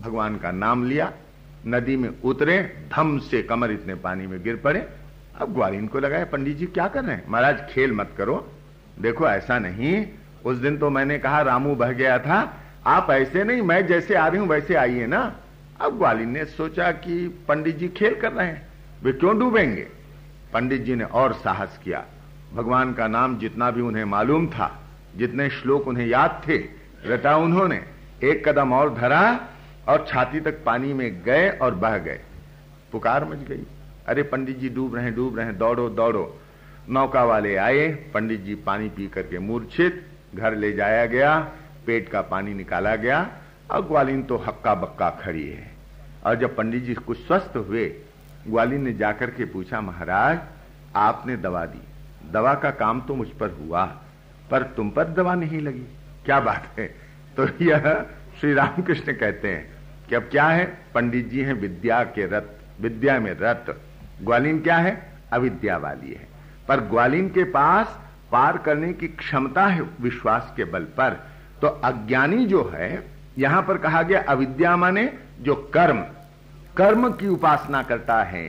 भगवान का नाम लिया, नदी में उतरे, धम से कमर इतने पानी में गिर पड़े। अब ग्वालिन को लगाया पंडित जी क्या कर रहे हैं? महाराज, खेल मत करो। देखो, ऐसा नहीं। उस दिन तो मैंने कहा, रामू बह गया था, आप ऐसे नहीं, मैं जैसे आ रही हूँ वैसे आइए ना। अब ग्वालिन ने सोचा कि पंडित जी खेल कर रहे हैं, वे क्यों डूबेंगे? पंडित जी ने और साहस किया। भगवान का नाम जितना भी उन्हें मालूम था, जितने श्लोक उन्हें याद थे, रटा उन्होंने। एक कदम और धरा और छाती तक पानी में गए और बह गए। पुकार मच गई। अरे पंडित जी डूब रहे डूब रहे दौड़ो दौड़ो। नौका वाले आए, पंडित जी पानी पी करके मूर्छित, घर ले जाया गया, पेट का पानी निकाला गया, और ग्वालिन तो हक्का बक्का खड़ी है। और जब पंडित जी कुछ स्वस्थ हुए, ग्वालिन ने जाकर के पूछा, महाराज, आपने दवा दी। दवा का काम तो मुझ पर हुआ, पर तुम पर दवा नहीं लगी। क्या बात है? तो यह श्री रामकृष्ण कहते हैं कि अब क्या है? पंडित जी हैं विद्या के रत विद्या में रत ग्वालिन क्या है? अविद्या वाली है। पर ग्वालिन के पास पार करने की क्षमता है विश्वास के बल पर। तो अज्ञानी जो है, यहाँ पर कहा गया अविद्या माने जो कर्म। कर्म की उपासना करता है।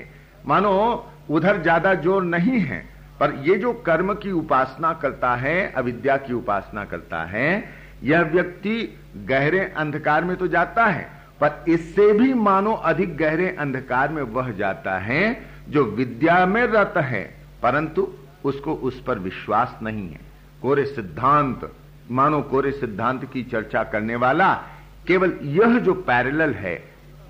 मानो, उधर ज़्यादा ज़ोर नहीं है, पर ये जो कर्म की उपासना करता है, अविद्या की उपासना करता है, यह व्यक्ति गहरे अंधकार में तो जाता है। पर इससे भी मानो अधिक गहरे अंधकार में वह जाता है जो विद्या में रत है, परंतु उसको उस पर विश्वास नहीं है। कोरे सिद्धांत, मानो कोरे सिद्धांत की चर्चा करने वाला, केवल यह जो पैरेलल है,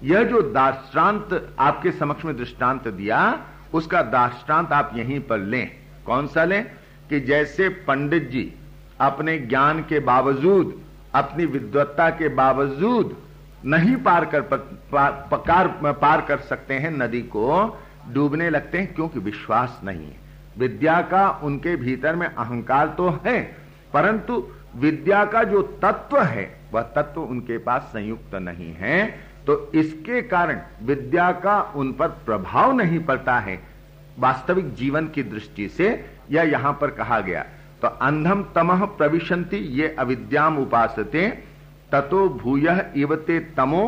यह जो दाष्टांत आपके समक्ष में दृष्टांत दिया, उसका दाष्टांत आप यहीं पर लें। कौन सा लें? कि जैसे पंडित जी अपने ज्ञान के बावजूद, अपनी विद्वत्ता के बावजूद नहीं पार कर पार, पार कर सकते हैं नदी को डूबने लगते हैं क्योंकि विश्वास नहीं है। विद्या का उनके भीतर में अहंकार तो है परंतु विद्या का जो तत्व है वह तत्व उनके पास संयुक्त नहीं है तो इसके कारण विद्या का उन पर प्रभाव नहीं पड़ता है। वास्तविक जीवन की दृष्टि से यह यहाँ पर कहा गया तो अंधम तमह प्रविशंति ये अविद्याम उपासते ततो भूय इवते तमो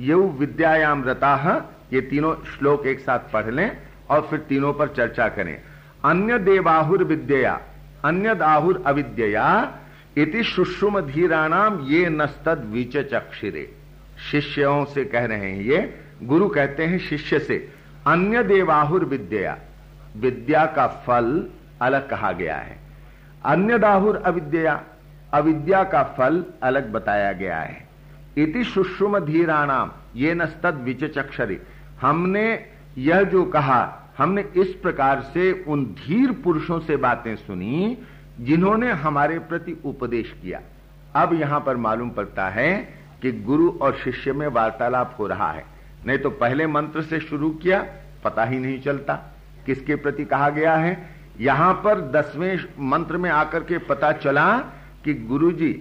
ये विद्यायाम रता। ये तीनों श्लोक एक साथ पढ़ लें और फिर तीनों पर चर्चा करें। अन्य देवाहुर विद्या अन्य दाहुर अविद्या इति सुषुम धीराणाम ये नस्तद विच चक्षिरे शिष्यों से कह रहे हैं ये, गुरु कहते हैं शिष्य से अन्य देवाहुर विद्या विद्या का फल अलग कहा गया है। अन्य दाहुर अविद्या अविद्या का फल अलग बताया गया है। इति सुषुम धीराणाम ये नस्तद विच चक्षरी हमने यह जो कहा, हमने इस प्रकार से उन धीर पुरुषों से बातें सुनी, जिन्होंने हमारे प्रति उपदेश किया। अब यहाँ पर मालूम पड़ता है कि गुरु और शिष्य में वार्तालाप हो रहा है। नहीं तो पहले मंत्र से शुरू किया, पता ही नहीं चलता किसके प्रति कहा गया है। यहाँ पर दसवें मंत्र में आकर के पता चला कि गुरुजी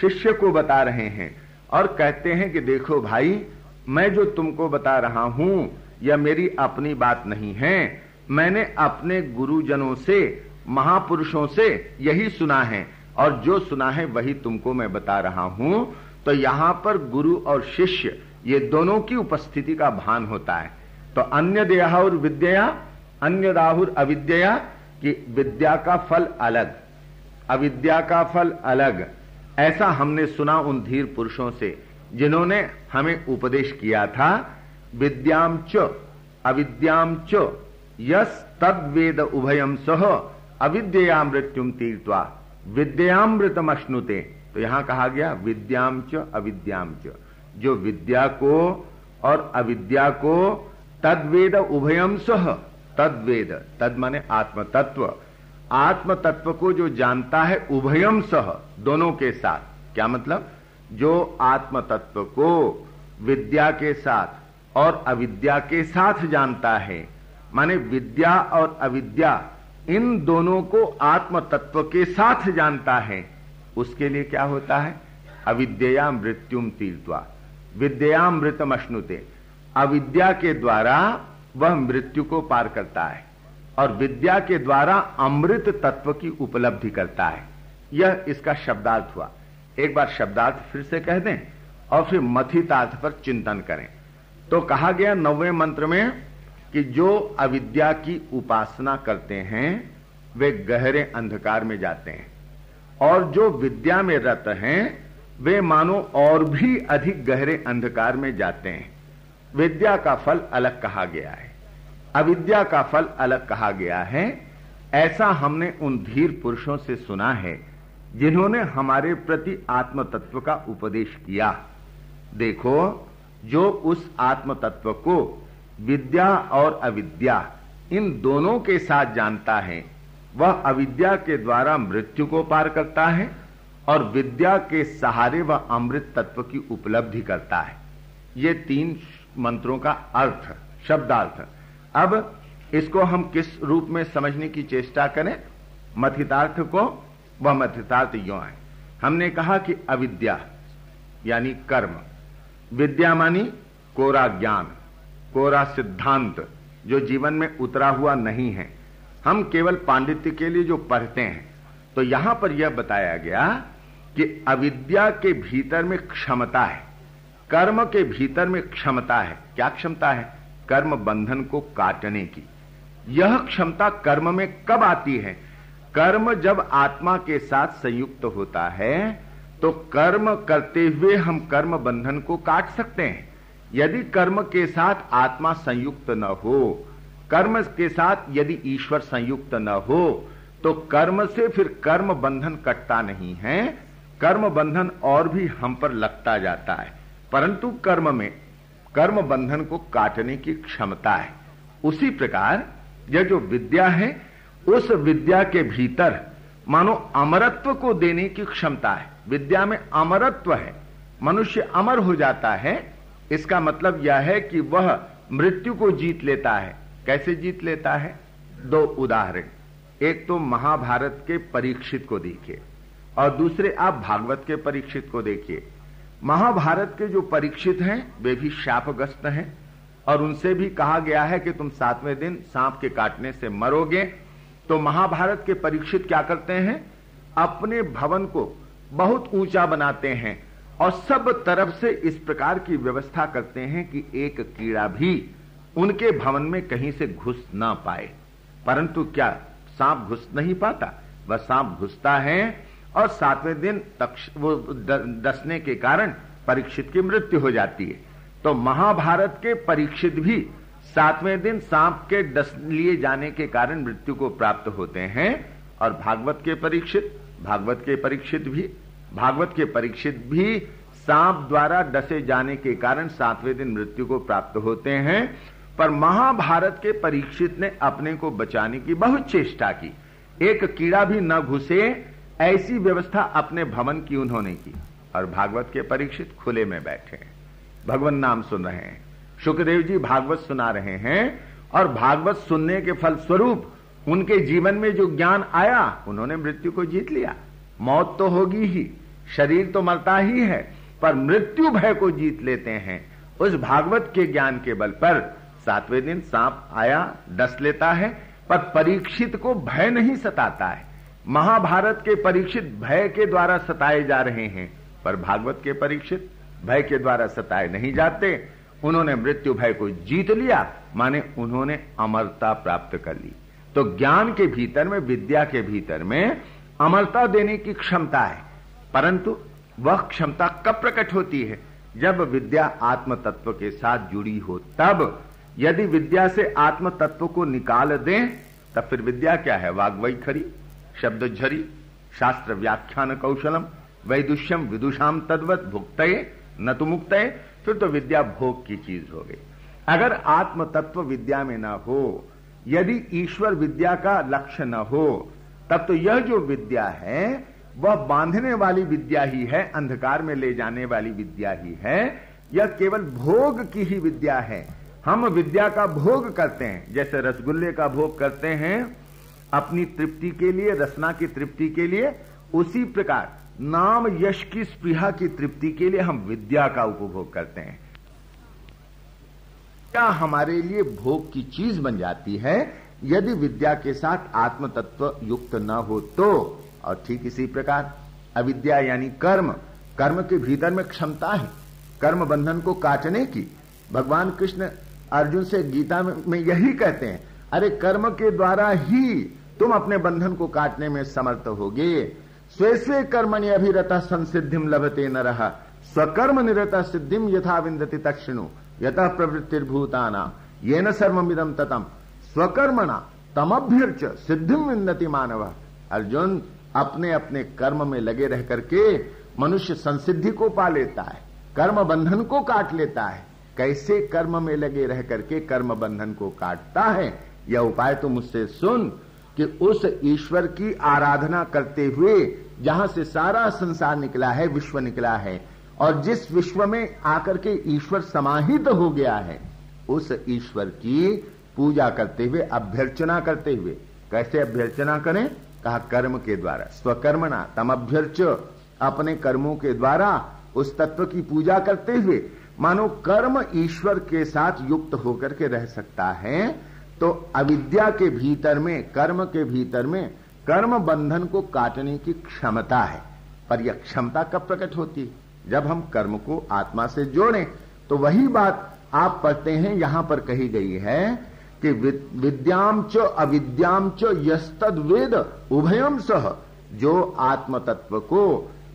शिष्य को बता रहे हैं और कहते हैं कि देखो भाई, मैं जो तुमको बता रहा हूँ, यह मेरी अपनी बात नहीं है। मैंने अपने गुरुजनों से, महापुरुषों से यही सुना है और जो सुना है वही तुमको मैं बता रहा हूँ। तो यहाँ पर गुरु और शिष्य, ये दोनों की उपस्थिति का भान होता है। तो अन्य देहाउर विद्या, अन्य राहुर अविद्या, कि विद्या का फल अलग। अविद्या का फल अलग। ऐसा हमने सुना उन धीर पुरुषों से, जिन्होंने हमें उपदेश किया था विद्याम च अविद्याम च, यस तद वेद उभयम सह अविद्या मृत्युम तीर्थवा विद्यामृतम अश्नुते। तो यहाँ कहा गया विद्याम च अविद्याम च। जो विद्या को और अविद्या को तद्वेद उभयम सह, तद्वेद, तद माने आत्म तत्व आत्म तत्व को जो जानता है, उभयम सह, दोनों के साथ। क्या मतलब? जो आत्म तत्व को विद्या के साथ और अविद्या के साथ जानता है, माने विद्या और अविद्या इन दोनों को आत्म तत्व के साथ जानता है, उसके लिए क्या होता है? अविद्या मृत्युम तीर्थवा विद्या मृतम अश्नुते अविद्या के द्वारा वह मृत्यु को पार करता है। और विद्या के द्वारा अमृत तत्व की उपलब्धि करता है। यह इसका शब्दार्थ हुआ। एक बार शब्दार्थ फिर से कह दें और फिर मथितार्थ पर चिंतन करें। तो कहा गया नौवे मंत्र में कि जो अविद्या की उपासना करते हैं, वे गहरे अंधकार में जाते हैं। और जो विद्या में रत हैं, वे मानो और भी अधिक गहरे अंधकार में जाते हैं। विद्या का फल अलग कहा गया है। अविद्या का फल अलग कहा गया है। ऐसा हमने उन धीर पुरुषों से सुना है, जिन्होंने हमारे प्रति आत्म तत्व का उपदेश किया। देखो, जो उस आत्म तत्व को विद्या और अविद्या इन दोनों के साथ जानता है, वह अविद्या के द्वारा मृत्यु को पार करता है और विद्या के सहारे वह अमृत तत्व की उपलब्धि करता है। ये तीन मंत्रों का अर्थ, शब्दार्थ। अब इसको हम किस रूप में समझने की चेष्टा करें? मथितार्थ को, वह मथितार्थ यो है। हमने कहा कि अविद्या, यानी कर्म। विद्या मानी कोरा ज्ञान, कोरा सिद्धांत, जो जीवन में उतरा हुआ नहीं है। हम केवल पांडित्य के लिए जो पढ़ते हैं। तो यहाँ पर यह बताया गया कि अविद्या के भीतर में क्षमता है। कर्म के भीतर में क्षमता है। क्या क्षमता है? कर्म बंधन को काटने की। यह क्षमता कर्म में कब आती है? कर्म जब आत्मा के साथ संयुक्त होता है तो कर्म करते हुए हम कर्म बंधन को काट सकते हैं। यदि कर्म के साथ आत्मा संयुक्त न हो, कर्म के साथ यदि ईश्वर संयुक्त न हो तो कर्म से फिर कर्म बंधन कटता नहीं है। कर्म बंधन और भी हम पर लगता जाता है। परंतु कर्म में कर्म बंधन को काटने की क्षमता है। उसी प्रकार, यह जो विद्या है, उस विद्या के भीतर, मानो अमरत्व को देने की क्षमता है। विद्या में अमरत्व है। मनुष्य अमर हो जाता है। इसका मतलब यह है कि वह मृत्यु को जीत लेता है। कैसे जीत लेता है? दो उदाहरण। एक तो महाभारत के परीक्षित को देखिए, और दूसरे आप भागवत के परीक्षित को देखिए। महाभारत के जो परीक्षित हैं, वे भी शापग्रस्त हैं, और उनसे भी कहा गया है कि तुम सातवें दिन सांप के काटने से मरोगे। तो महाभारत के परीक्षित क्या करते हैं? अपने भवन को बहुत ऊँचा बनाते हैं और सब तरफ़ से इस प्रकार की व्यवस्था करते हैं कि एक कीड़ा भी उनके भवन में कहीं से घुस ना पाए। परंतु क्या सांप घुस नहीं पाता? वह सांप घुसता है और सातवें दिन तक वो डसने के कारण परीक्षित की मृत्यु हो जाती है। तो महाभारत के परीक्षित भी सातवें दिन सांप के डस लिए जाने के कारण मृत्यु को प्राप्त होते हैं और भागवत के परीक्षित, भागवत के परीक्षित भी, भागवत के परीक्षित भी सांप द्वारा डसे जाने के कारण सातवें दिन मृत्यु को प्राप्त होते हैं। पर महाभारत के परीक्षित ने अपने को बचाने की बहुत चेष्टा की। एक कीड़ा भी न घुसे ऐसी व्यवस्था अपने भवन की उन्होंने की और भागवत के परीक्षित खुले में बैठे हैं। भगवान नाम सुन रहे हैं। सुखदेव जी भागवत सुना रहे हैं और भागवत सुनने के फल स्वरूप उनके जीवन में जो ज्ञान आया, उन्होंने मृत्यु को जीत लिया। मौत तो होगी ही, शरीर तो मरता ही है, पर मृत्यु भय को जीत लेते हैं। उस भागवत के ज्ञान के बल पर सातवें दिन सांप आया, डस लेता है, पर परीक्षित को भय नहीं सताता है। महाभारत के परीक्षित भय के द्वारा सताए जा रहे हैं, पर भागवत के परीक्षित भय के द्वारा सताए नहीं जाते। उन्होंने मृत्यु भय को जीत लिया, माने उन्होंने अमरता प्राप्त कर ली। तो ज्ञान के भीतर में, विद्या के भीतर में अमरता देने की क्षमता है। परंतु वह क्षमता कब प्रकट होती है? जब विद्या आत्म तत्व के साथ जुड़ी हो, तब यदि विद्या से आत्म तत्व को निकाल दें, तब फिर विद्या क्या है? वाग्वई खरी। शब्द झरी शास्त्र व्याख्यान कौशलम वैदुष्यम विदुषाम तद्वत भुक्त न तो मुक्त फिर तो विद्या भोग की चीज़ हो गई। अगर आत्म तत्व विद्या में न हो, यदि ईश्वर विद्या का लक्ष्य न हो, तब तो यह जो विद्या है, वह बांधने वाली विद्या ही है, अंधकार में ले जाने वाली विद्या ही है, यह केवल भोग की ही विद्या है। हम विद्या का भोग करते हैं, जैसे रसगुल्ले का भोग करते हैं अपनी तृप्ति के लिए, रसना की तृप्ति के लिए, उसी प्रकार नाम यश की स्पृहा की तृप्ति के लिए हम विद्या का उपभोग करते हैं। क्या हमारे लिए भोग की चीज़ बन जाती है? यदि विद्या के साथ आत्म तत्व युक्त न हो तो और ठीक इसी प्रकार, अविद्या यानी कर्म कर्म के भीतर में क्षमता है। कर्म बंधन को काटने की, भगवान कृष्ण अर्जुन से गीता में यही कहते हैं, अरे कर्म के द्वारा ही तुम अपने बंधन को काटने में समर्थ होगे। स्वे कर्मणि अभिरत संसिधिम लभते न रहा स्वकर्म निरत सिद्धिम यथा विंदती तक्षिणु। यथा प्रवृत्तिर्भूताना। ये न सर्वमिदम ततम। स्वकर्मणा, तमभ्यर्च सिद्धिम विंदती मानव। अर्जुन अपने अपने कर्म में लगे रह करके मनुष्य संसिद्धि को पा लेता है, कर्म बंधन को काट लेता है। कैसे कर्म में लगे रह करके कर्म बंधन को काटता है, यह उपाय तो मुझसे सुन। कि उस ईश्वर की आराधना करते हुए जहाँ से सारा संसार निकला है, विश्व निकला है, और जिस विश्व में आकर के ईश्वर समाहित हो गया है, उस ईश्वर की पूजा करते हुए, अभ्यर्चना करते हुए, कैसे अभ्यर्चना करें? कहा, कर्म के द्वारा, स्वकर्मणा, तम अभ्यर्च, अपने कर्मों के द्वारा उस तत्व की पूजा करते हुए। मानो कर्म ईश्वर के साथ युक्त होकर के रह सकता है तो अविद्या के भीतर में, कर्म के भीतर में, कर्म बंधन को काटने की क्षमता है। पर यह क्षमता कब प्रकट होती? जब हम कर्म को आत्मा से जोड़ें तो वही बात आप पढ़ते हैं, यहाँ पर कही गई है कि विद्याम च अविद्याम च यस्तद वेद उभयम सह। जो आत्म तत्व को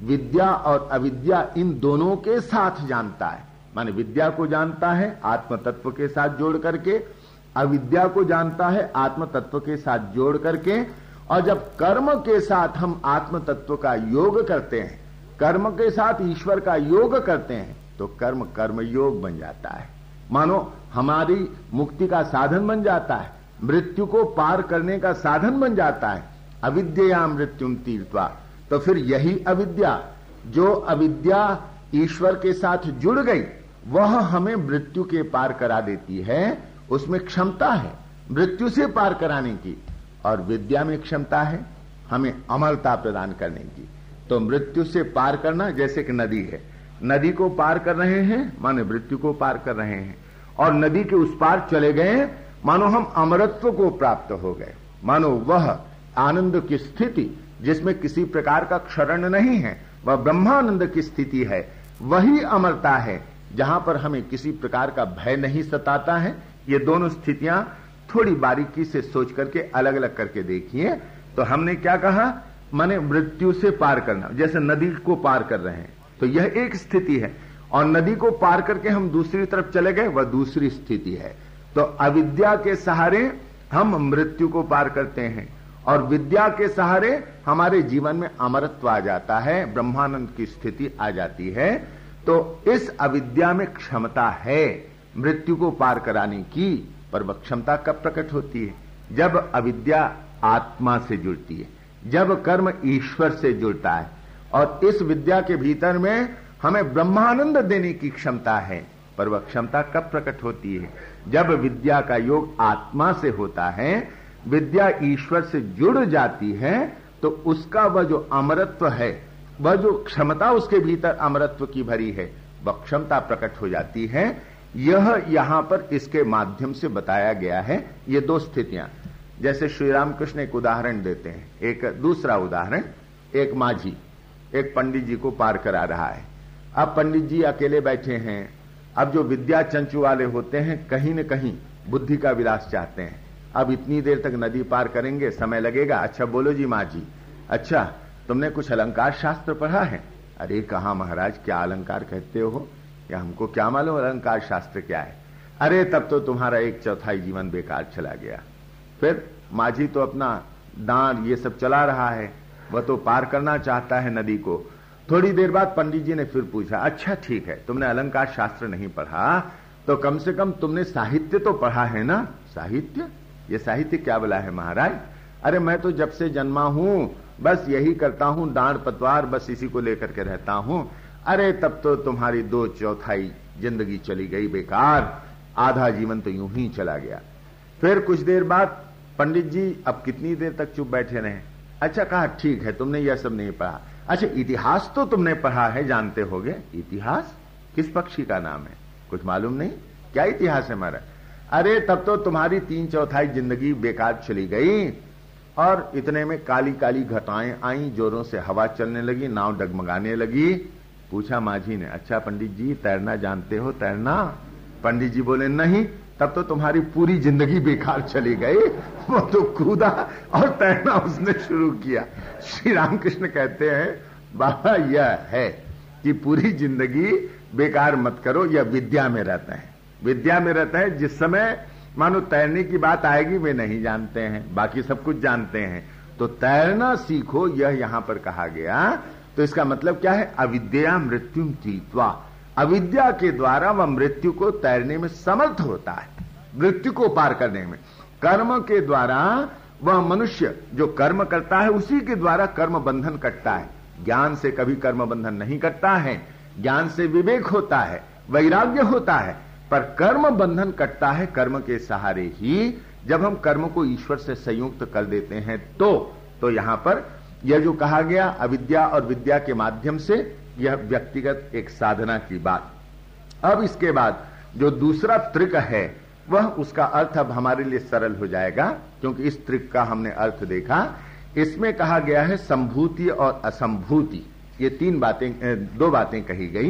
विद्या और अविद्या इन दोनों के साथ जानता है। माने विद्या को जानता है आत्म तत्व के साथ जोड़ करके अविद्या को जानता है आत्म तत्व के साथ जोड़ करके, और जब कर्म के साथ हम आत्म तत्व का योग करते हैं, कर्म के साथ ईश्वर का योग करते हैं तो कर्म कर्म योग बन जाता है। मानो, हमारी मुक्ति का साधन बन जाता है, मृत्यु को पार करने का साधन बन जाता है। अविद्या मृत्यु तीर्थवा तो फिर यही अविद्या, जो अविद्या ईश्वर के साथ जुड़ गई, वह हमें मृत्यु के पार करा देती है उसमें क्षमता है मृत्यु से पार कराने की। और विद्या में क्षमता है, हमें अमरता प्रदान करने की। तो मृत्यु से पार करना जैसे कि नदी है। नदी को पार कर रहे हैं, माने मृत्यु को पार कर रहे हैं। और नदी के उस पार चले गए, मानो हम अमरत्व को प्राप्त हो गए। मानो वह आनंद की स्थिति, जिसमें किसी प्रकार का क्षरण नहीं है, वह ब्रह्मानंद की स्थिति है, वही अमरता है, जहाँ पर हमें किसी प्रकार का भय नहीं सताता है ये दोनों स्थितियाँ थोड़ी बारीकी से सोच करके अलग अलग करके देखिए तो हमने क्या कहा? माने मृत्यु से पार करना। जैसे नदी को पार कर रहे हैं तो यह एक स्थिति है। और नदी को पार करके हम दूसरी तरफ़ चले गए, वह दूसरी स्थिति है। तो अविद्या के सहारे हम मृत्यु को पार करते हैं। और विद्या के सहारे हमारे जीवन में अमरत्व आ जाता है, ब्रह्मानंद की स्थिति आ जाती है। तो इस अविद्या में क्षमता है। मृत्यु को पार कराने की पर वह क्षमता कब प्रकट होती है? जब अविद्या आत्मा से जुड़ती है, जब कर्म ईश्वर से जुड़ता है, और इस विद्या के भीतर में हमें ब्रह्मानंद देने की क्षमता है पर वह क्षमता कब प्रकट होती है? जब विद्या का योग आत्मा से होता है, विद्या ईश्वर से जुड़ जाती है तो उसका वह जो अमरत्व है, वह जो क्षमता उसके भीतर अमरत्व की भरी है, वह क्षमता प्रकट हो जाती है यह यहाँ पर इसके माध्यम से बताया गया है, ये दो स्थितियाँ। जैसे श्री रामकृष्ण एक उदाहरण देते हैं, एक दूसरा उदाहरण, एक माझी, एक पंडित जी को पार करा रहा है। अब पंडित जी अकेले बैठे हैं, अब जो विद्या चंचु वाले होते हैं, कहीं न कहीं बुद्धि का विलास चाहते हैं। अब इतनी देर तक नदी पार करेंगे, समय लगेगा। अच्छा बोलो जी माँ जी अच्छा तुमने कुछ अलंकार शास्त्र पढ़ा है? अरे कहा महाराज, क्या अलंकार कहते हो? या हमको क्या मालूम अलंकार शास्त्र क्या है? अरे, तब तो तुम्हारा एक चौथाई जीवन बेकार चला गया। फिर माझी तो अपना दान ये सब चला रहा है। वह तो पार करना चाहता है नदी को। थोड़ी देर बाद पंडित जी ने फिर पूछा अच्छा ठीक है, तुमने अलंकार शास्त्र नहीं पढ़ा तो कम से कम तुमने साहित्य तो पढ़ा है ना? साहित्य? ये साहित्य क्या बोला है महाराज? अरे, मैं तो जब से जन्मा हूँ, बस यही करता हूँ डांड पतवार बस इसी को लेकर के रहता हूँ। अरे तब तो तुम्हारी दो चौथाई ज़िंदगी चली गई बेकार। आधा जीवन तो यूँ ही चला गया। फिर कुछ देर बाद पंडित जी अब कितनी देर तक चुप बैठे रहे? अच्छा कहा, ठीक है, तुमने यह सब नहीं पढ़ा। अच्छा इतिहास तो तुमने पढ़ा है, जानते होगे? इतिहास? किस पक्षी का नाम है? कुछ मालूम नहीं? क्या इतिहास है हमारा? अरे तब तो तुम्हारी तीन चौथाई ज़िंदगी बेकार चली गई। और इतने में काली काली घटाएँ आई, जोरों से हवा चलने लगी, नाव डगमगाने लगी। पूछा माझी ने अच्छा पंडित जी, तैरना जानते हो, तैरना? पंडित जी बोले, नहीं, तब तो तुम्हारी पूरी ज़िंदगी बेकार चली गई। वो तो कूदा और तैरना उसने शुरू किया। श्री रामकृष्ण कहते हैं, बाबा, यह है कि पूरी ज़िंदगी बेकार मत करो, यह विद्या में रहता है। विद्या में रहता है, जिस समय मानो तैरने की बात आएगी, वे नहीं जानते हैं, बाकी सब कुछ जानते हैं। तो तैरना सीखो, यह यहाँ पर कहा गया तो इसका मतलब क्या है? अविद्या मृत्यु तीतवा अविद्या के द्वारा वह मृत्यु को तैरने में समर्थ होता है, मृत्यु को पार करने में। कर्म के द्वारा वह मनुष्य जो कर्म करता है, उसी के द्वारा कर्म बंधन कटता है। ज्ञान से कभी कर्म बंधन नहीं कटता है। ज्ञान से विवेक होता है, वैराग्य होता है, पर कर्म बंधन कटता है, कर्म के सहारे ही जब हम कर्म को ईश्वर से संयुक्त कर देते हैं तो तो यहाँ पर यह जो कहा गया, अविद्या और विद्या के माध्यम से यह व्यक्तिगत एक साधना की बात। अब इसके बाद जो दूसरा त्रिक है, वह उसका अर्थ अब हमारे लिए सरल हो जाएगा, क्योंकि इस त्रिक का हमने अर्थ देखा। इसमें कहा गया है संभूति और असंभूति। ये तीन बातें दो बातें कही गई।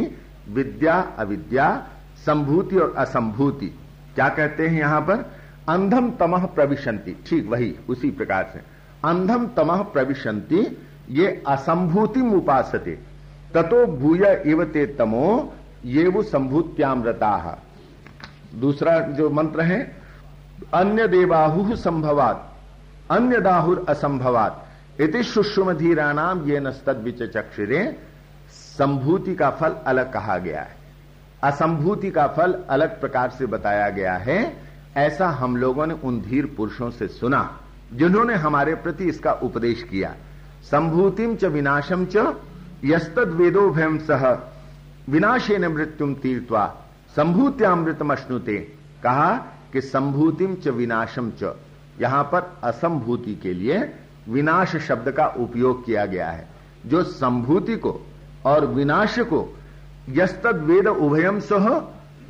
विद्या, अविद्या, संभूति और असंभूति। क्या कहते हैं यहाँ पर? अंधम तमह प्रविशंति ठीक, वही, उसी प्रकार से। अंधम तमह प्रविशंति ये असंभूति उपासते ततो भूय इवते तमो ये वो संभूत्यामृता दूसरा जो मंत्र है अन्य देवाहु संभवात अन्य दाहुर असंभवात इति सुषुमधीराणाम ये नस्तद चक्षुरे संभूति का फल अलग कहा गया है। असंभूति का फल अलग प्रकार से बताया गया है, ऐसा हम लोगों ने उन धीर पुरुषों से सुना। जिन्होंने हमारे प्रति इसका उपदेश किया। संभूतिम च विनाशम च यस्तद वेदो भयम सह। विनाशे न मृत्युम तीर्थवा संभूत्यामृतम अश्नुते कहा कि संभूतिम च विनाशम च। यहाँ पर असंभूति के लिए विनाश शब्द का उपयोग किया गया है। जो संभूति को और विनाश को यस्तद वेद उभयम सह,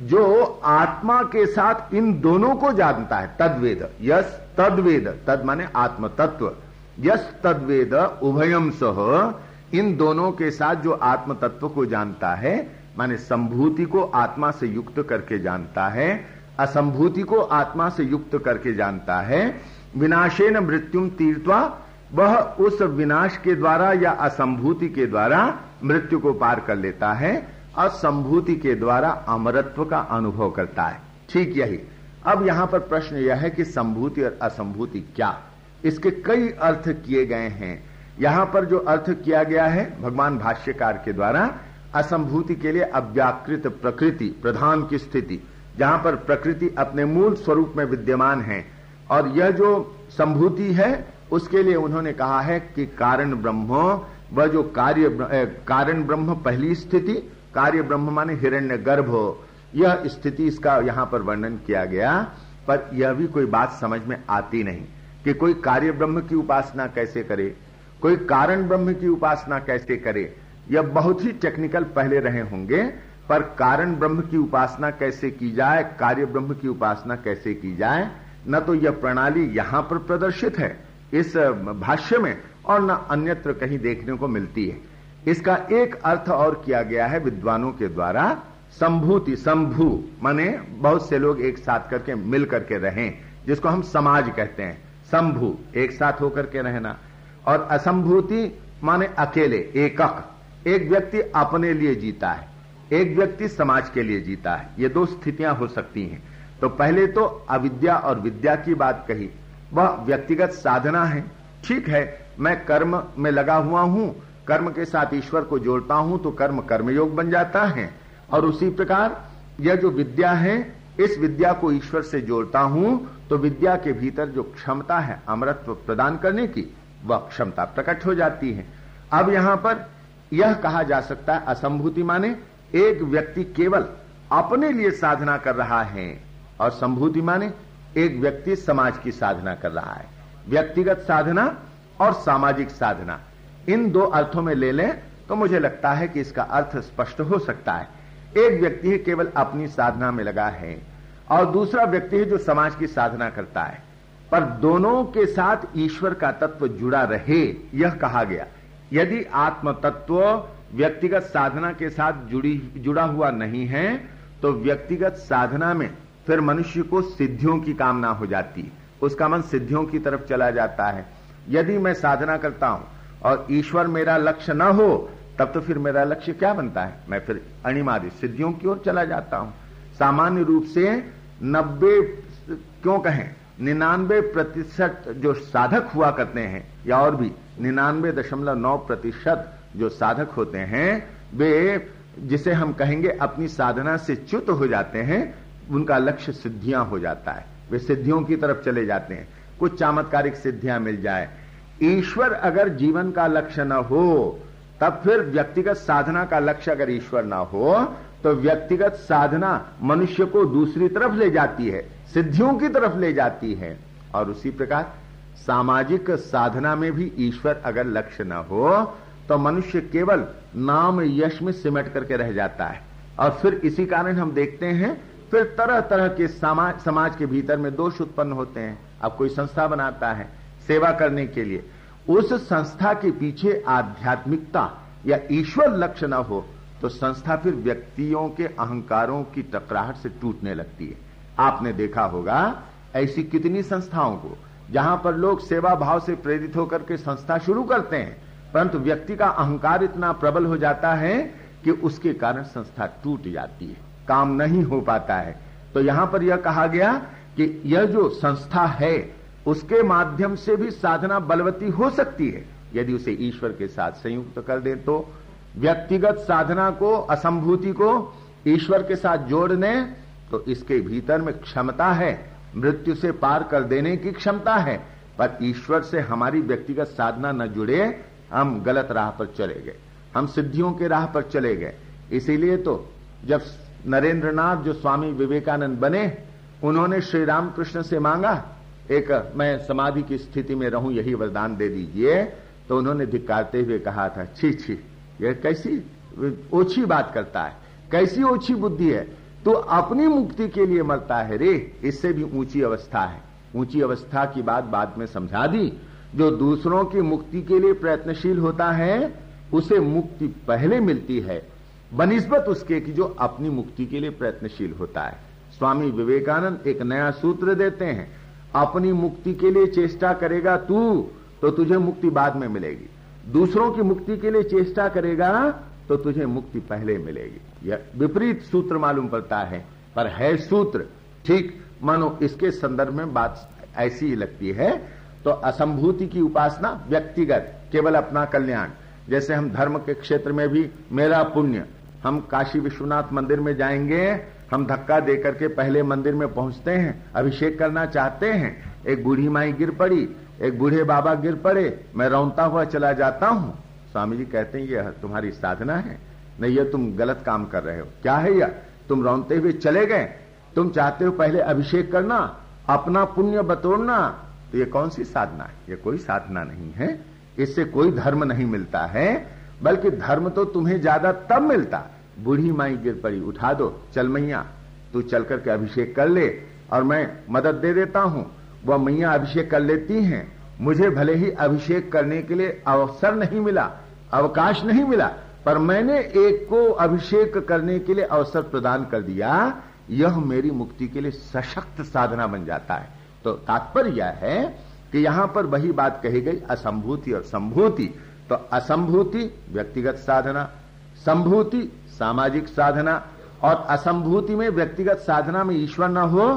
जो आत्मा के साथ इन दोनों को जानता है, तद्वेद, यस तद्वेद, तद माने आत्म तत्व यस तद्वेद उभयम सह इन दोनों के साथ जो आत्म तत्व को जानता है, माने संभूति को आत्मा से युक्त करके जानता है, असंभूति को आत्मा से युक्त करके जानता है, विनाशेन मृत्युम तीर्थवा वह उस विनाश के द्वारा या असंभूति के द्वारा मृत्यु को पार कर लेता है, असंभूति के द्वारा अमरत्व का अनुभव करता है। ठीक यही। अब यहाँ पर प्रश्न यह है कि संभूति और असंभूति क्या? इसके कई अर्थ किए गए हैं। यहाँ पर जो अर्थ किया गया है, भगवान भाष्यकार के द्वारा, असंभूति के लिए अव्याकृत प्रकृति, प्रधान की स्थिति, जहाँ पर प्रकृति अपने मूल स्वरूप में विद्यमान है। और यह जो संभूति है, उसके लिए उन्होंने कहा है कि कारण ब्रह्म, वह जो कार्य कारण ब्रह्म पहली स्थिति, कार्य ब्रह्म माने हिरण्य गर्भ। यह स्थिति इसका यहाँ पर वर्णन किया गया, पर यह भी कोई बात समझ में आती नहीं कि कोई कार्य ब्रह्म की उपासना कैसे करे, कोई कारण ब्रह्म की उपासना कैसे करे। यह बहुत ही टेक्निकल पहले रहे होंगे, पर कारण ब्रह्म की उपासना कैसे की जाए, कार्य ब्रह्म की उपासना कैसे की जाए, न तो यह प्रणाली यहाँ पर प्रदर्शित है, इस भाष्य में, और न अन्यत्र कहीं देखने को मिलती है। इसका एक अर्थ और किया गया है विद्वानों के द्वारा संभूति, संभू, माने बहुत से लोग एक साथ करके, मिल करके रहें, जिसको हम समाज कहते हैं। संभू, एक साथ होकर के रहना। और असंभूति, माने अकेले, एकक। एक व्यक्ति अपने लिए जीता है। एक व्यक्ति समाज के लिए जीता है। ये दो स्थितियाँ हो सकती हैं। तो पहले तो अविद्या और विद्या की बात कही। वह व्यक्तिगत साधना है। ठीक है, मैं कर्म में लगा हुआ हूँ। कर्म के साथ ईश्वर को जोड़ता हूँ तो कर्म कर्मयोग बन जाता है। और उसी प्रकार, यह जो विद्या है, इस विद्या को ईश्वर से जोड़ता हूँ तो विद्या के भीतर जो क्षमता है अमृतत्व प्रदान करने की, वह क्षमता प्रकट हो जाती है। अब यहाँ पर यह कहा जा सकता है, असंभूति माने, एक व्यक्ति केवल अपने लिए साधना कर रहा है, और संभूति माने, एक व्यक्ति समाज की साधना कर रहा है। व्यक्तिगत साधना और सामाजिक साधना, इन दो अर्थों में ले लें तो मुझे लगता है कि इसका अर्थ स्पष्ट हो सकता है। एक व्यक्ति केवल अपनी साधना में लगा है और दूसरा व्यक्ति है जो समाज की साधना करता है। पर दोनों के साथ ईश्वर का तत्व जुड़ा रहे, यह कहा गया। यदि आत्म तत्व व्यक्तिगत साधना के साथ जुड़ी, जुड़ा हुआ नहीं है तो व्यक्तिगत साधना में फिर मनुष्य को सिद्धियों की कामना हो जाती। उसका मन सिद्धियों की तरफ़ चला जाता है। यदि मैं साधना करता हूँ और ईश्वर मेरा लक्ष्य न हो तब तो फिर मेरा लक्ष्य क्या बनता है? मैं फिर अणिमादि सिद्धियों की ओर चला जाता हूँ। सामान्य रूप से नब्बे क्यों कहें? निन्यानवे प्रतिशत जो साधक हुआ करते हैं, या और भी निन्यानवे दशमलव नौ प्रतिशत जो साधक होते हैं, वे जिसे हम कहेंगे अपनी साधना से च्युत हो जाते हैं, उनका लक्ष्य सिद्धियाँ हो जाता है। वे सिद्धियों की तरफ़ चले जाते हैं। कुछ चमत्कारिक सिद्धियाँ मिल जाए। ईश्वर अगर जीवन का लक्ष्य न हो तब फिर व्यक्तिगत साधना का लक्ष्य अगर ईश्वर न हो तो व्यक्तिगत साधना मनुष्य को दूसरी तरफ़ ले जाती है, सिद्धियों की तरफ़ ले जाती है। और उसी प्रकार सामाजिक साधना में भी ईश्वर अगर लक्ष्य न हो तो मनुष्य केवल नाम यश में सिमट करके रह जाता है। और फिर इसी कारण हम देखते हैं, फिर तरह तरह के समाज समाज के भीतर में दोष उत्पन्न होते हैं। अब कोई संस्था बनाता है सेवा करने के लिए। उस संस्था के पीछे आध्यात्मिकता या ईश्वर लक्ष्य न हो तो संस्था फिर व्यक्तियों के अहंकारों की टकराहट से टूटने लगती है। आपने देखा होगा, ऐसी कितनी संस्थाओं को, जहाँ पर लोग सेवा भाव से प्रेरित होकर के संस्था शुरू करते हैं, परंतु व्यक्ति का अहंकार इतना प्रबल हो जाता है कि उसके कारण संस्था टूट जाती है, काम नहीं हो पाता है। तो यहाँ पर यह कहा गया कि यह जो संस्था है उसके माध्यम से भी साधना बलवती हो सकती है। यदि उसे ईश्वर के साथ संयुक्त कर दे तो व्यक्तिगत साधना को, असंभूति को ईश्वर के साथ जोड़ने तो इसके भीतर में क्षमता है। मृत्यु से पार कर देने की क्षमता है। पर ईश्वर से हमारी व्यक्तिगत साधना न जुड़े, हम गलत राह पर चले गए। हम सिद्धियों के राह पर चले गए। इसीलिए तो जब नरेंद्र नाथ जो स्वामी विवेकानंद बने, उन्होंने श्री रामकृष्ण से मांगा एक, मैं समाधि की स्थिति में रहूँ, यही वरदान दे दीजिए। तो उन्होंने धिकारते हुए कहा था, छी छी, यह कैसी ओछी बात करता है, कैसी ओछी बुद्धि है। तो अपनी मुक्ति के लिए मरता है रे, इससे भी ऊँची अवस्था है। ऊँची अवस्था की बात बाद में समझा दी। जो दूसरों की मुक्ति के लिए प्रयत्नशील होता है, उसे मुक्ति पहले मिलती है। बनिस्बत उसके कि जो अपनी मुक्ति के लिए प्रयत्नशील होता है। स्वामी विवेकानंद एक नया सूत्र देते हैं अपनी मुक्ति के लिए चेष्टा करेगा तू तो तुझे मुक्ति बाद में मिलेगी। दूसरों की मुक्ति के लिए चेष्टा करेगा तो तुझे मुक्ति पहले मिलेगी। यह विपरीत सूत्र मालूम पड़ता है, पर है सूत्र। ठीक, मानो इसके संदर्भ में बात ऐसी ही लगती है। तो असंभूति की उपासना व्यक्तिगत, केवल अपना कल्याण। जैसे हम धर्म के क्षेत्र में भी मेरा पुण्य, हम काशी विश्वनाथ मंदिर में जाएँगे हम धक्का देकर के पहले मंदिर में पहुँचते हैं, अभिषेक करना चाहते हैं। एक बूढ़ी माई गिर पड़ी, एक बूढ़े बाबा गिर पड़े, मैं रौनता हुआ चला जाता हूँ। स्वामी जी कहते हैं ये तुम्हारी साधना है। नहीं ये तुम गलत काम कर रहे हो। क्या है यह? तुम रौनते हुए चले गए। तुम चाहते हो पहले अभिषेक करना, अपना पुण्य बतोड़ना तो ये कौन सी साधना है? ये कोई साधना नहीं है। इससे कोई धर्म नहीं मिलता है, बल्कि धर्म तो तुम्हें ज़्यादा तब मिलता बूढ़ी माई गिर पड़ी, उठा दो, चल मैया, तू चल करके अभिषेक कर ले और मैं मदद दे देता हूँ। वह मैया अभिषेक कर लेती हैं। मुझे भले ही अभिषेक करने के लिए अवसर नहीं मिला, अवकाश नहीं मिला, पर मैंने एक को अभिषेक करने के लिए अवसर प्रदान कर दिया, यह मेरी मुक्ति के लिए सशक्त साधना बन जाता है। तो तात्पर्य यह है कि यहाँ पर वही बात कही गई, असंभूति और संभूति। तो असंभूति, व्यक्तिगत साधना संभूति, सामाजिक साधना और असंभूति में व्यक्तिगत साधना में ईश्वर न हो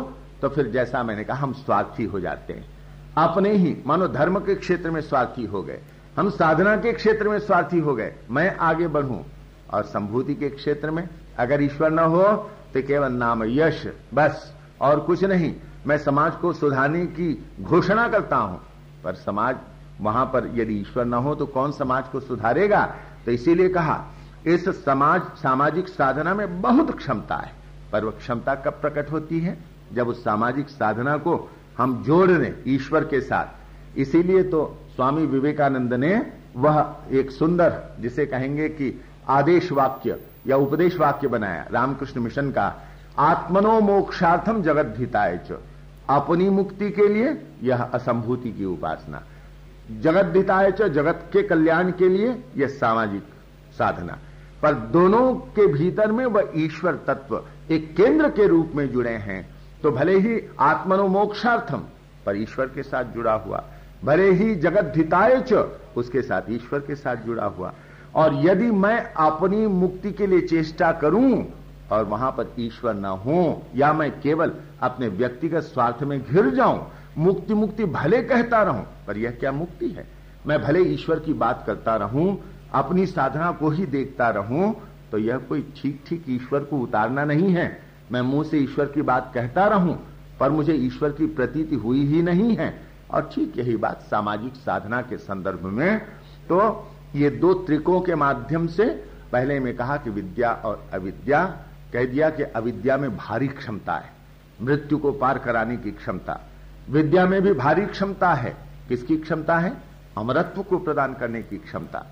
तो फिर जैसा मैंने कहा, हम स्वार्थी हो जाते हैं। अपने ही मानो धर्म के क्षेत्र में स्वार्थी हो गए। हम साधना के क्षेत्र में स्वार्थी हो गए। मैं आगे बढ़ूं और संभूति के क्षेत्र में अगर ईश्वर न हो तो केवल नाम यश, बस, और कुछ नहीं। मैं समाज को सुधारने की घोषणा करता हूँ। पर समाज, वहाँ पर यदि ईश्वर न हो तो कौन समाज को सुधारेगा? तो इसीलिए कहा इस समाज, सामाजिक साधना में बहुत क्षमता है। पर वह क्षमता कब प्रकट होती है? जब उस सामाजिक साधना को हम जोड़ दें ईश्वर के साथ। इसीलिए तो स्वामी विवेकानंद ने वह एक सुंदर, जिसे कहेंगे कि आदेश वाक्य या उपदेश वाक्य बनाया, रामकृष्ण मिशन का आत्मनो मोक्षार्थम जगत भीताय अपनी मुक्ति के लिए यह असंभूति की उपासना। जगत च, जगत के कल्याण के लिए यह सामाजिक साधना। पर दोनों के भीतर में वह ईश्वर तत्व एक केंद्र के रूप में जुड़े हैं। तो भले ही आत्मनोमोक्षार्थम पर ईश्वर के साथ जुड़ा हुआ, भले ही जगत धिताय उसके साथ ईश्वर के साथ जुड़ा हुआ, और यदि मैं अपनी मुक्ति के लिए चेष्टा करूँ और वहाँ पर ईश्वर न हो, या मैं केवल अपने व्यक्तिगत स्वार्थ में घिर जाऊँ, मुक्ति मुक्ति भले कहता रहूँ, पर यह क्या मुक्ति है? मैं भले ईश्वर की बात करता रहूँ अपनी साधना को ही देखता रहूँ तो यह कोई ठीक ठीक ईश्वर को उतारना नहीं है। मैं मुँह से ईश्वर की बात कहता रहूँ, पर मुझे ईश्वर की प्रतीति हुई ही नहीं है। और ठीक यही बात सामाजिक साधना के संदर्भ में। तो ये दो त्रिकों के माध्यम से पहले में कहा कि विद्या और अविद्या, कह दिया कि अविद्या में भारी क्षमता है, मृत्यु को पार कराने की क्षमता। विद्या में भी भारी क्षमता है। किसकी क्षमता है? अमरत्व को प्रदान करने की क्षमता।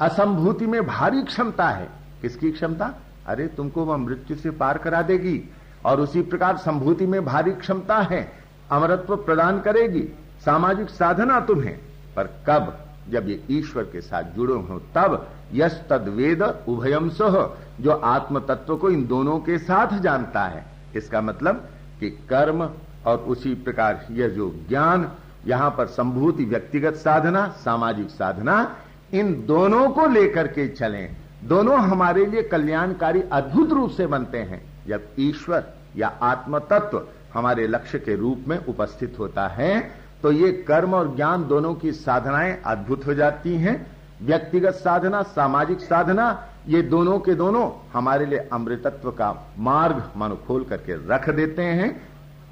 असंभूति में भारी क्षमता है। किसकी क्षमता? अरे, तुमको वह मृत्यु से पार करा देगी और उसी प्रकार संभूति में भारी क्षमता है। अमरत्व प्रदान करेगी। सामाजिक साधना तुम्हें। पर कब? जब ये ईश्वर के साथ जुड़े हो, तब यश तद वेद उभयम सह, जो आत्म तत्व को इन दोनों के साथ जानता है। इसका मतलब कि कर्म और उसी प्रकार यह जो ज्ञान, यहाँ पर संभूति व्यक्तिगत साधना, सामाजिक साधना इन दोनों को लेकर के चलें। दोनों हमारे लिए कल्याणकारी अद्भुत रूप से बनते हैं। जब ईश्वर या आत्म तत्व हमारे लक्ष्य के रूप में उपस्थित होता है तो ये कर्म और ज्ञान दोनों की साधनाएँ अद्भुत हो जाती हैं। व्यक्तिगत साधना, सामाजिक साधना, ये दोनों के दोनों हमारे लिए अमृतत्व का मार्ग मानो खोल करके रख देते हैं।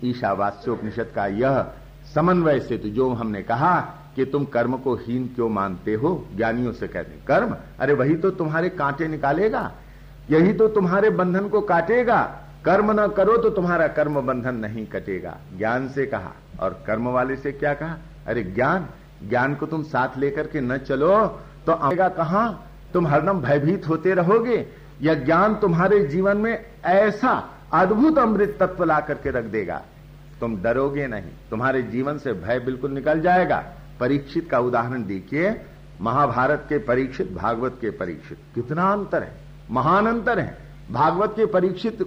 ईशावास्योपनिषद का यह समन्वय से तो जो हमने कहा कि तुम कर्म को हीन क्यों मानते हो? ज्ञानियों से कहते कर्म? अरे वही तो तुम्हारे कांटे निकालेगा। यही तो तुम्हारे बंधन को काटेगा। कर्म न करो तो तुम्हारा कर्म बंधन नहीं कटेगा। ज्ञान से कहा। और कर्म वाले से क्या कहा? अरे ज्ञान ज्ञान को तुम साथ लेकर के न चलो तो आएगा कहा? तुम हरदम भयभीत होते रहोगे। यह ज्ञान तुम्हारे जीवन में ऐसा अद्भुत अमृत तत्व ला करके रख देगा। तुम डरोगे नहीं। तुम्हारे जीवन से भय बिल्कुल निकल जाएगा। परीक्षित का उदाहरण देखिए। महाभारत के परीक्षित, भागवत के परीक्षित। कितना अंतर है? महान अंतर है। भागवत के परीक्षित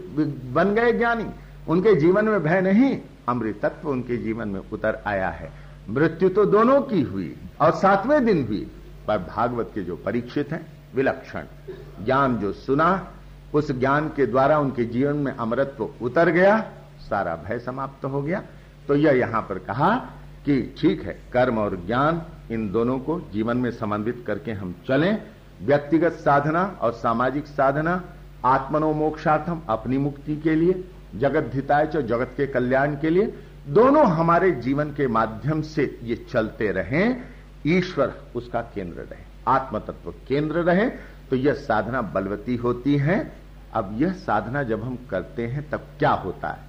बन गए ज्ञानी। उनके जीवन में भय नहीं अमृत तत्व उनके जीवन में उतर आया है। मृत्यु तो दोनों की हुई और सातवें दिन हुई पर भागवत के जो परीक्षित हैं, विलक्षण। ज्ञान जो सुना, उस ज्ञान के द्वारा उनके जीवन में अमृतत्व उतर गया, सारा भय समाप्त हो गया। तो यह यहाँ पर कहा कि ठीक है, कर्म और ज्ञान इन दोनों को जीवन में समन्वित करके हम चलें। व्यक्तिगत साधना और सामाजिक साधना, आत्मनोमोक्षार्थम अपनी मुक्ति के लिए, जगत धिताय जगत के कल्याण के लिए, दोनों हमारे जीवन के माध्यम से ये चलते रहें। ईश्वर उसका केंद्र रहे आत्म तत्व केंद्र रहे तो यह साधना बलवती होती है। अब यह साधना जब हम करते हैं, तब क्या होता है?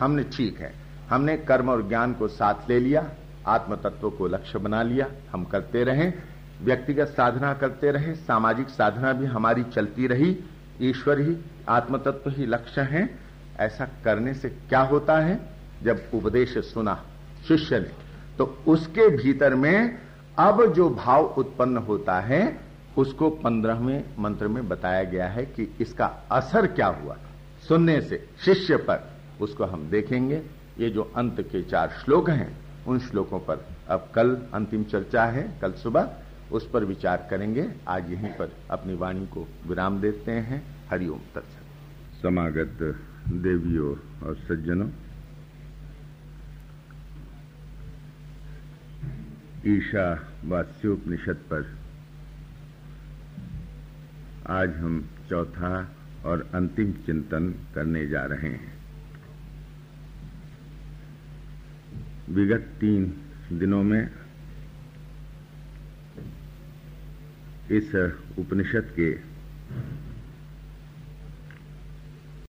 हमने ठीक है, हमने कर्म और ज्ञान को साथ ले लिया आत्म तत्व को लक्ष्य बना लिया, हम करते रहे, व्यक्तिगत साधना करते रहे, सामाजिक साधना भी हमारी चलती रही, ईश्वर ही आत्म तत्व ही लक्ष्य है। ऐसा करने से क्या होता है? जब उपदेश सुना, शिष्य ने तो उसके भीतर में अब जो भाव उत्पन्न होता है, उसको पंद्रहवें मंत्र में बताया गया है कि इसका असर क्या हुआ। सुनने से, शिष्य पर, उसको हम देखेंगे। ये जो अंत के चार श्लोक हैं उन श्लोकों पर। अब कल अंतिम चर्चा है, कल सुबह, उस पर विचार करेंगे। आज यहीं पर अपनी वाणी को विराम देते हैं। हरिओम तत्सत। समागत देवियों और सज्जनों ईशा वास्योपनिषद पर आज हम चौथा और अंतिम चिंतन करने जा रहे हैं। विगत तीन दिनों में इस उपनिषद के